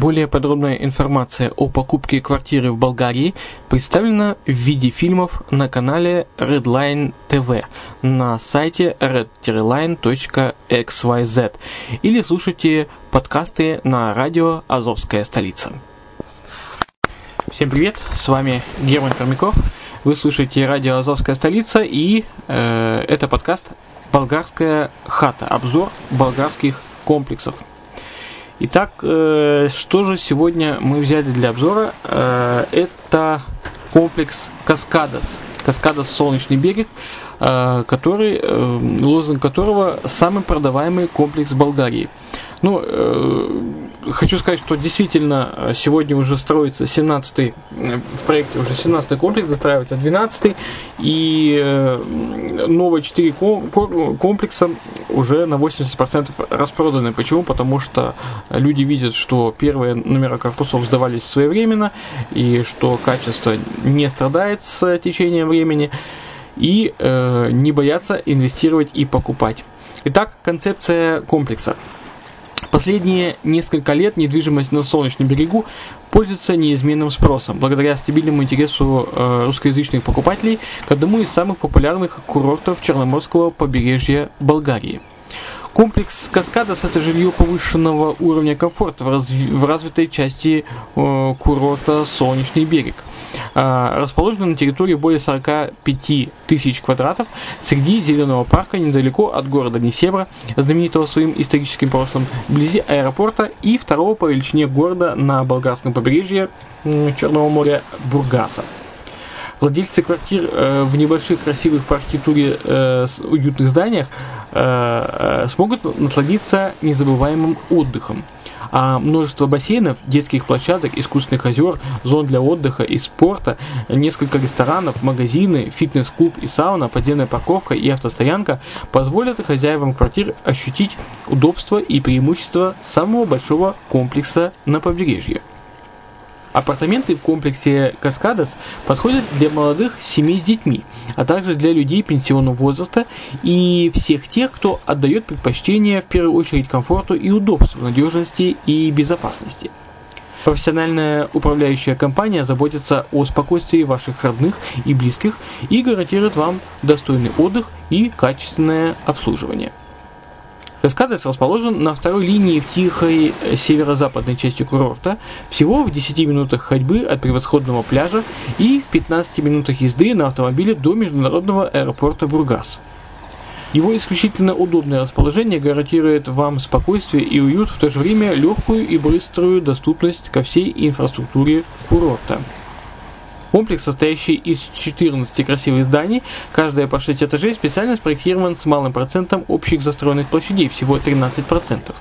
Более подробная информация о покупке квартиры в Болгарии представлена в виде фильмов на канале Redline TV на сайте red-line.xyz или слушайте подкасты на радио «Азовская столица». Всем привет, с вами Герман Пермяков. Вы слушаете радио «Азовская столица» и э, это подкаст «Болгарская хата», обзор болгарских комплексов – Итак, э, что же сегодня мы взяли для обзора? Э, это комплекс Каскадос. Каскадос Солнечный берег, э, который, лозунг которого самый продаваемый комплекс Болгарии. Ну, хочу сказать, что действительно э, сегодня уже строится 17-й, э, в проекте уже 17-й комплекс, достраивается 12-й, и э, новые 4 комплекса уже на 80% распроданы. Почему? Потому что люди видят, что первые номера корпусов сдавались своевременно, и что качество не страдает с течением времени, и э, не боятся инвестировать и покупать. Итак, концепция комплекса – Последние несколько лет недвижимость на Солнечном берегу пользуется неизменным спросом, благодаря стабильному интересу э, русскоязычных покупателей к одному из самых популярных курортов Черноморского побережья Болгарии. Комплекс Каскадос – это жилье повышенного уровня комфорта в, разви- в развитой части э, курорта Солнечный берег – а, расположена на территории более 45 тысяч квадратов среди зеленого парка недалеко от города Несебра, знаменитого своим историческим прошлым, вблизи аэропорта и второго по величине города на болгарском побережье Черного моря Бургаса. Владельцы квартир э, в небольших красивых по архитектуре э, уютных зданиях э, э, смогут насладиться незабываемым отдыхом а множество бассейнов, детских площадок, искусственных озер, зон для отдыха и спорта, несколько ресторанов, магазины, фитнес-клуб и сауна, подземная парковка и автостоянка позволят хозяевам квартир ощутить удобство и преимущество самого большого комплекса на побережье. Апартаменты в комплексе Каскадос подходят для молодых семей с детьми, а также для людей пенсионного возраста и всех тех, кто отдает предпочтение в первую очередь комфорту и удобству, надежности и безопасности. Профессиональная управляющая компания заботится о спокойствии ваших родных и близких и гарантирует вам достойный отдых и качественное обслуживание. Каскадес расположен на второй линии в тихой северо-западной части курорта, всего в 10 минутах ходьбы от превосходного пляжа и в 15 минутах езды на автомобиле до международного аэропорта Бургас. Его исключительно удобное расположение гарантирует вам спокойствие и уют, в то же время легкую и быструю доступность ко всей инфраструктуре курорта. Комплекс, состоящий из 14 красивых зданий, каждое по 6 этажей, специально спроектирован с малым процентом общих застроенных площадей, всего 13%.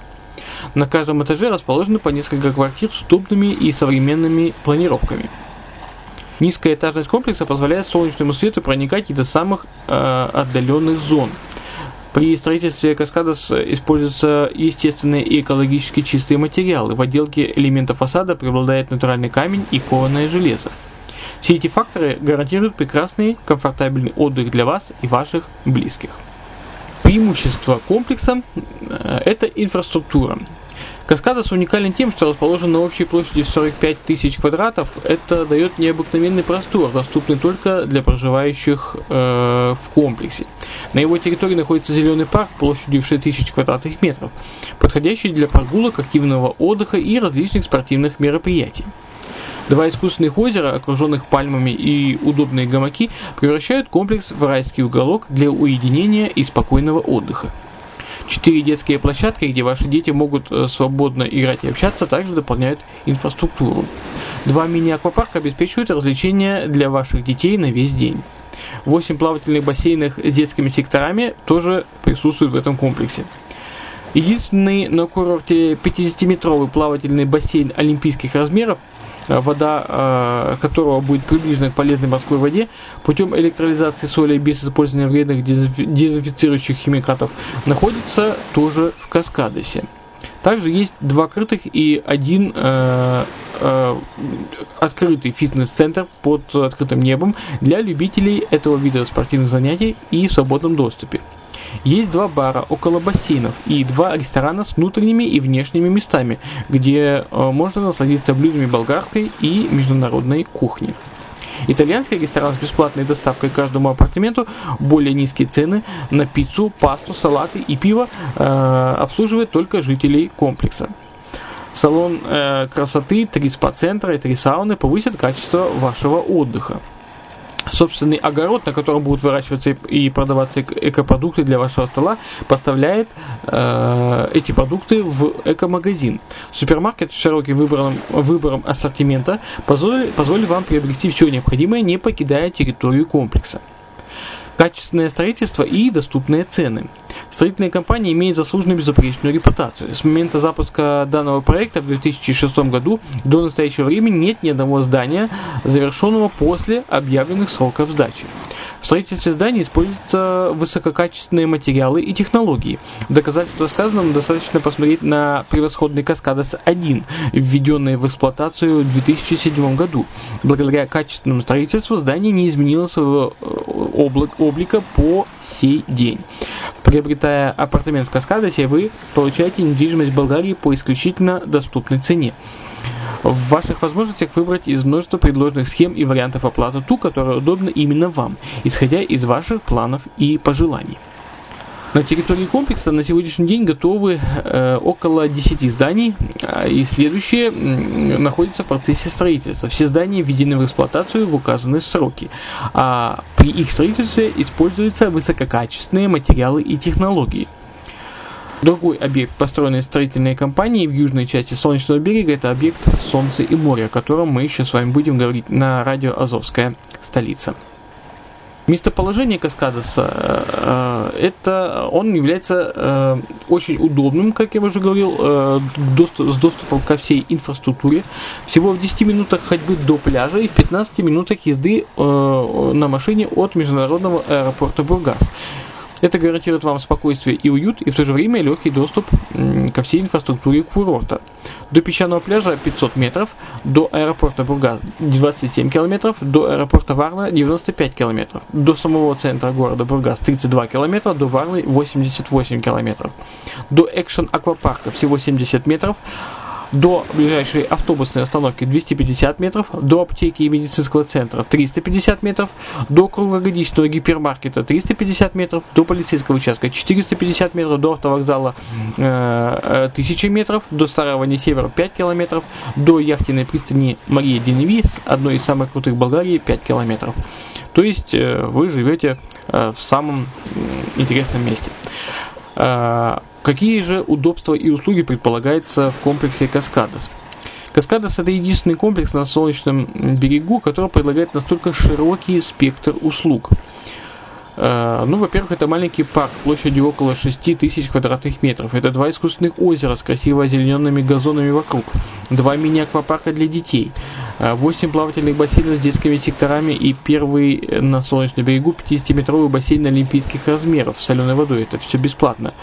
На каждом этаже расположены по несколько квартир с удобными и современными планировками. Низкая этажность комплекса позволяет солнечному свету проникать и до самых э, отдаленных зон. При строительстве каскадос используются естественные и экологически чистые материалы. В отделке элементов фасада преобладает натуральный камень и кованое железо. Все эти факторы гарантируют прекрасный, комфортабельный отдых для вас и ваших близких. Преимущество комплекса э, – это инфраструктура. Каскадос уникален тем, что расположен на общей площади 45 тысяч квадратов. Это дает необыкновенный простор, доступный только для проживающих э, в комплексе. На его территории находится зеленый парк площадью в 6 тысяч квадратных метров, подходящий для прогулок, активного отдыха и различных спортивных мероприятий. Два искусственных озера, окруженных пальмами и удобные гамаки, превращают комплекс в райский уголок для уединения и спокойного отдыха. Четыре детские площадки, где ваши дети могут э, свободно играть и общаться, также дополняют инфраструктуру. Два мини-аквапарка обеспечивают развлечения для ваших детей на весь день. Восемь плавательных бассейнов с детскими секторами тоже присутствуют в этом комплексе. Единственный на курорте 50-метровый плавательный бассейн олимпийских размеров вода э, которого будет приближена к полезной морской воде путем электролизации соли без использования вредных дезинфицирующих химикатов, находится тоже в Каскадесе. Также есть два крытых и один э, э, открытый фитнес-центр под открытым небом для любителей этого вида спортивных занятий и в свободном доступе. Есть два бара около бассейнов и два ресторана с внутренними и внешними местами, где э, можно насладиться блюдами болгарской и международной кухни. Итальянский ресторан с бесплатной доставкой каждому апартаменту, более низкие цены на пиццу, пасту, салаты и пиво э, обслуживает только жителей комплекса. Салон э, красоты, три спа-центра и три сауны повысят качество вашего отдыха собственный огород, на котором будут выращиваться и продаваться экопродукты для вашего стола, поставляет э, эти продукты в экомагазин. Супермаркет с широким выбором, выбором ассортимента позволит, позволит вам приобрести все необходимое, не покидая территорию комплекса качественное строительство и доступные цены. Строительная компания имеет заслуженную безупречную репутацию. С момента запуска данного проекта в 2006 году до настоящего времени нет ни одного здания, завершенного после объявленных сроков сдачи. В строительстве зданий используются высококачественные материалы и технологии. В доказательство сказанному достаточно посмотреть на превосходный Каскадас-1, введенный в эксплуатацию в 2007 году. Благодаря качественному строительству здание не изменило своего э, облика по сей день. Приобретая апартамент в Каскадасе, вы получаете недвижимость Болгарии по исключительно доступной цене в ваших возможностях выбрать из множества предложенных схем и вариантов оплаты ту, которая удобна именно вам, исходя из ваших планов и пожеланий. На территории комплекса на сегодняшний день готовы э, около 10 зданий, э, и следующие находятся в процессе строительства. Все здания введены в эксплуатацию в указанные сроки, а при их строительстве используются высококачественные материалы и технологии. Другой объект, построенный строительной компанией в южной части Солнечного берега, это объект Солнце и море, о котором мы еще с вами будем говорить на радио Азовская столица. Местоположение Каскадоса, э, это он является э, очень удобным, как я уже говорил, э, с доступом ко всей инфраструктуре. Всего в 10 минутах ходьбы до пляжа и в 15 минутах езды на машине от международного аэропорта Бургас. Это гарантирует вам спокойствие и уют, и в то же время легкий доступ ко всей инфраструктуре курорта. До песчаного пляжа 500 метров, до аэропорта Бургас 27 километров, до аэропорта Варна 95 километров, до самого центра города Бургас 32 километра, до Варны 88 километров, до экшен аквапарка всего 70 метров, до ближайшей автобусной остановки 250 метров, до аптеки и медицинского центра 350 метров, до круглогодичного гипермаркета 350 метров, до полицейского участка 450 метров, до автовокзала э, 1000 метров, до Старого Несевера 5 километров, до яхтенной пристани Мария Деневис, одной из самых крутых Болгарии, 5 километров. То есть э, вы живете э, в самом интересном месте. Э, какие же удобства и услуги предполагается в комплексе Каскадос? Каскадос это единственный комплекс на солнечном берегу, который предлагает настолько широкий спектр услуг. Э, ну, во-первых, это маленький парк площадью около 6 тысяч квадратных метров. Это два искусственных озера с красиво озелененными газонами вокруг. Два мини-аквапарка для детей. 8 плавательных бассейнов с детскими секторами и первый на Солнечном берегу 50-метровый бассейн олимпийских размеров с соленой водой. Это все бесплатно.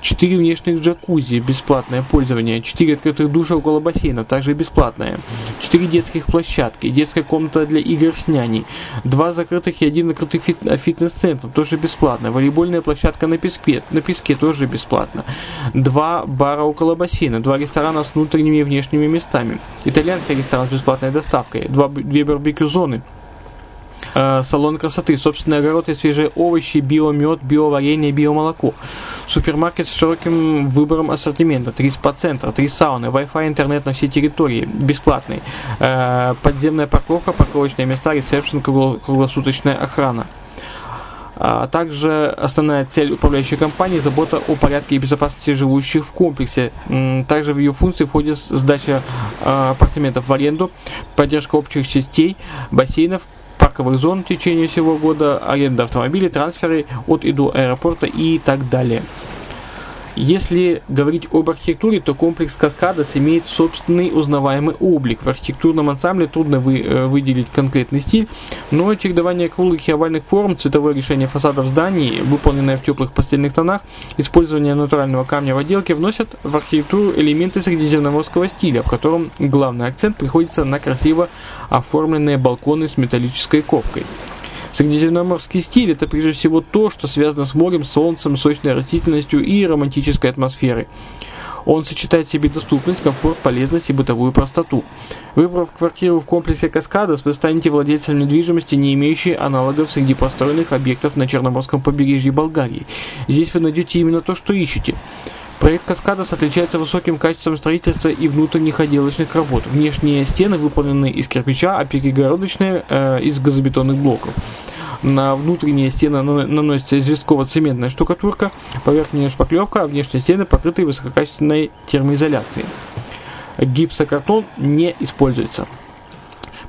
4 внешних джакузи, бесплатное пользование, 4 открытых душа около бассейна, также бесплатное, 4 детских площадки, детская комната для игр с няней, 2 закрытых и один открытый фит фитнес-центр, тоже бесплатно, волейбольная площадка на песке, на песке тоже бесплатно, 2 бара около бассейна, 2 ресторана с внутренними и внешними местами, итальянский ресторан с бесплатной доставкой, 2, 2 барбекю-зоны, Э, салон красоты, собственный огород и свежие овощи, биомед, биоваренье, биомолоко. Супермаркет с широким выбором ассортимента, три спа-центра, три сауны, Wi-Fi, интернет на всей территории, бесплатный. Э, подземная парковка, парковочные места, ресепшн, круглосуточная охрана. А также основная цель управляющей компании – забота о порядке и безопасности живущих в комплексе. Также в ее функции входит сдача э, апартаментов в аренду, поддержка общих частей, бассейнов, парковых зон в течение всего года, аренда автомобилей, трансферы от и до аэропорта и так далее. Если говорить об архитектуре, то комплекс Каскадос имеет собственный узнаваемый облик. В архитектурном ансамбле трудно вы, э, выделить конкретный стиль, но чередование круглых и овальных форм, цветовое решение фасадов зданий, выполненное в теплых постельных тонах, использование натурального камня в отделке вносят в архитектуру элементы средиземноморского стиля, в котором главный акцент приходится на красиво оформленные балконы с металлической ковкой. Средиземноморский стиль – это прежде всего то, что связано с морем, солнцем, сочной растительностью и романтической атмосферой. Он сочетает в себе доступность, комфорт, полезность и бытовую простоту. Выбрав квартиру в комплексе Каскадос, вы станете владельцем недвижимости, не имеющей аналогов среди построенных объектов на Черноморском побережье Болгарии. Здесь вы найдете именно то, что ищете. Проект Каскадос отличается высоким качеством строительства и внутренних отделочных работ. Внешние стены выполнены из кирпича, а перегородочные э, из газобетонных блоков. На внутренние стены наносится известково-цементная штукатурка, поверхняя шпаклевка, а внешние стены покрыты высококачественной термоизоляцией. Гипсокартон не используется.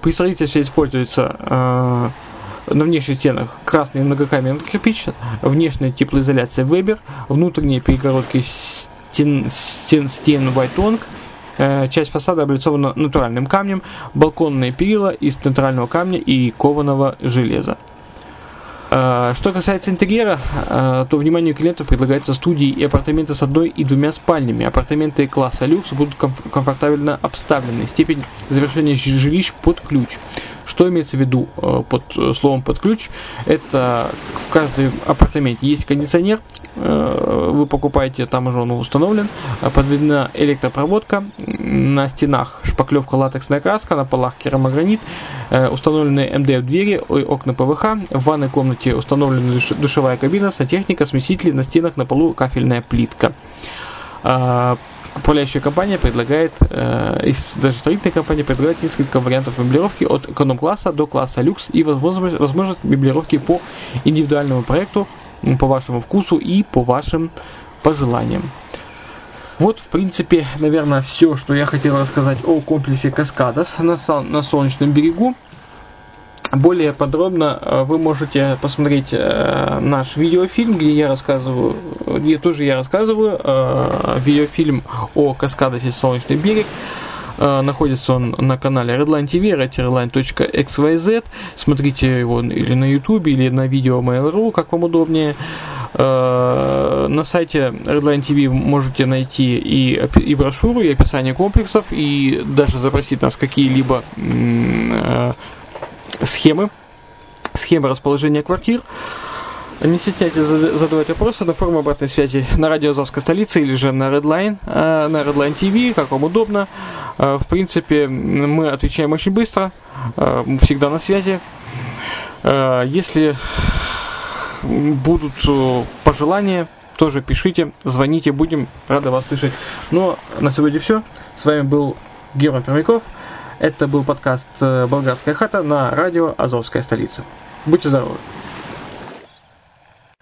При строительстве используется э, на внешних стенах красный многокамерный кирпич, внешняя теплоизоляция Weber, внутренние перегородки стен, стен, стен White э, часть фасада облицована натуральным камнем, балконные перила из натурального камня и кованого железа. Э, что касается интерьера, э, то вниманию клиентов предлагаются студии и апартаменты с одной и двумя спальнями. Апартаменты класса люкс будут комфортабельно обставлены. Степень завершения жилищ под ключ. Что имеется в виду э, под словом под ключ? Это в каждом апартаменте есть кондиционер, вы покупаете, там уже он установлен, подведена электропроводка, на стенах шпаклевка латексная краска, на полах керамогранит, установлены МДФ двери, окна ПВХ, в ванной комнате установлена душевая кабина, сантехника, смесители, на стенах на полу кафельная плитка. Управляющая компания предлагает, э, даже строительная компания предлагает несколько вариантов меблировки от эконом-класса до класса люкс и возможность, возможность меблировки по индивидуальному проекту, по вашему вкусу и по вашим пожеланиям. Вот, в принципе, наверное, все, что я хотел рассказать о комплексе Каскадос на, на Солнечном берегу. Более подробно э, вы можете посмотреть э, наш видеофильм, где я рассказываю, где тоже я рассказываю, э, видеофильм о Каскадосе Солнечный берег. Находится он на канале Redline TV, redline.xyz. Смотрите его или на YouTube, или на видео Mail.ru, как вам удобнее. На сайте Redline TV можете найти и, и брошюру, и описание комплексов, и даже запросить нас какие-либо схемы, схемы расположения квартир. Не стесняйтесь задавать вопросы на форуме обратной связи на радио Азовской столицы или же на Redline, э, на Redline TV, как вам удобно. Э, в принципе, мы отвечаем очень быстро, э, всегда на связи. Если будут пожелания, тоже пишите, звоните, будем рады вас слышать. Но ну, на сегодня все. С вами был Герман Пермяков. Это был подкаст «Болгарская хата» на радио «Азовская столица». Будьте здоровы!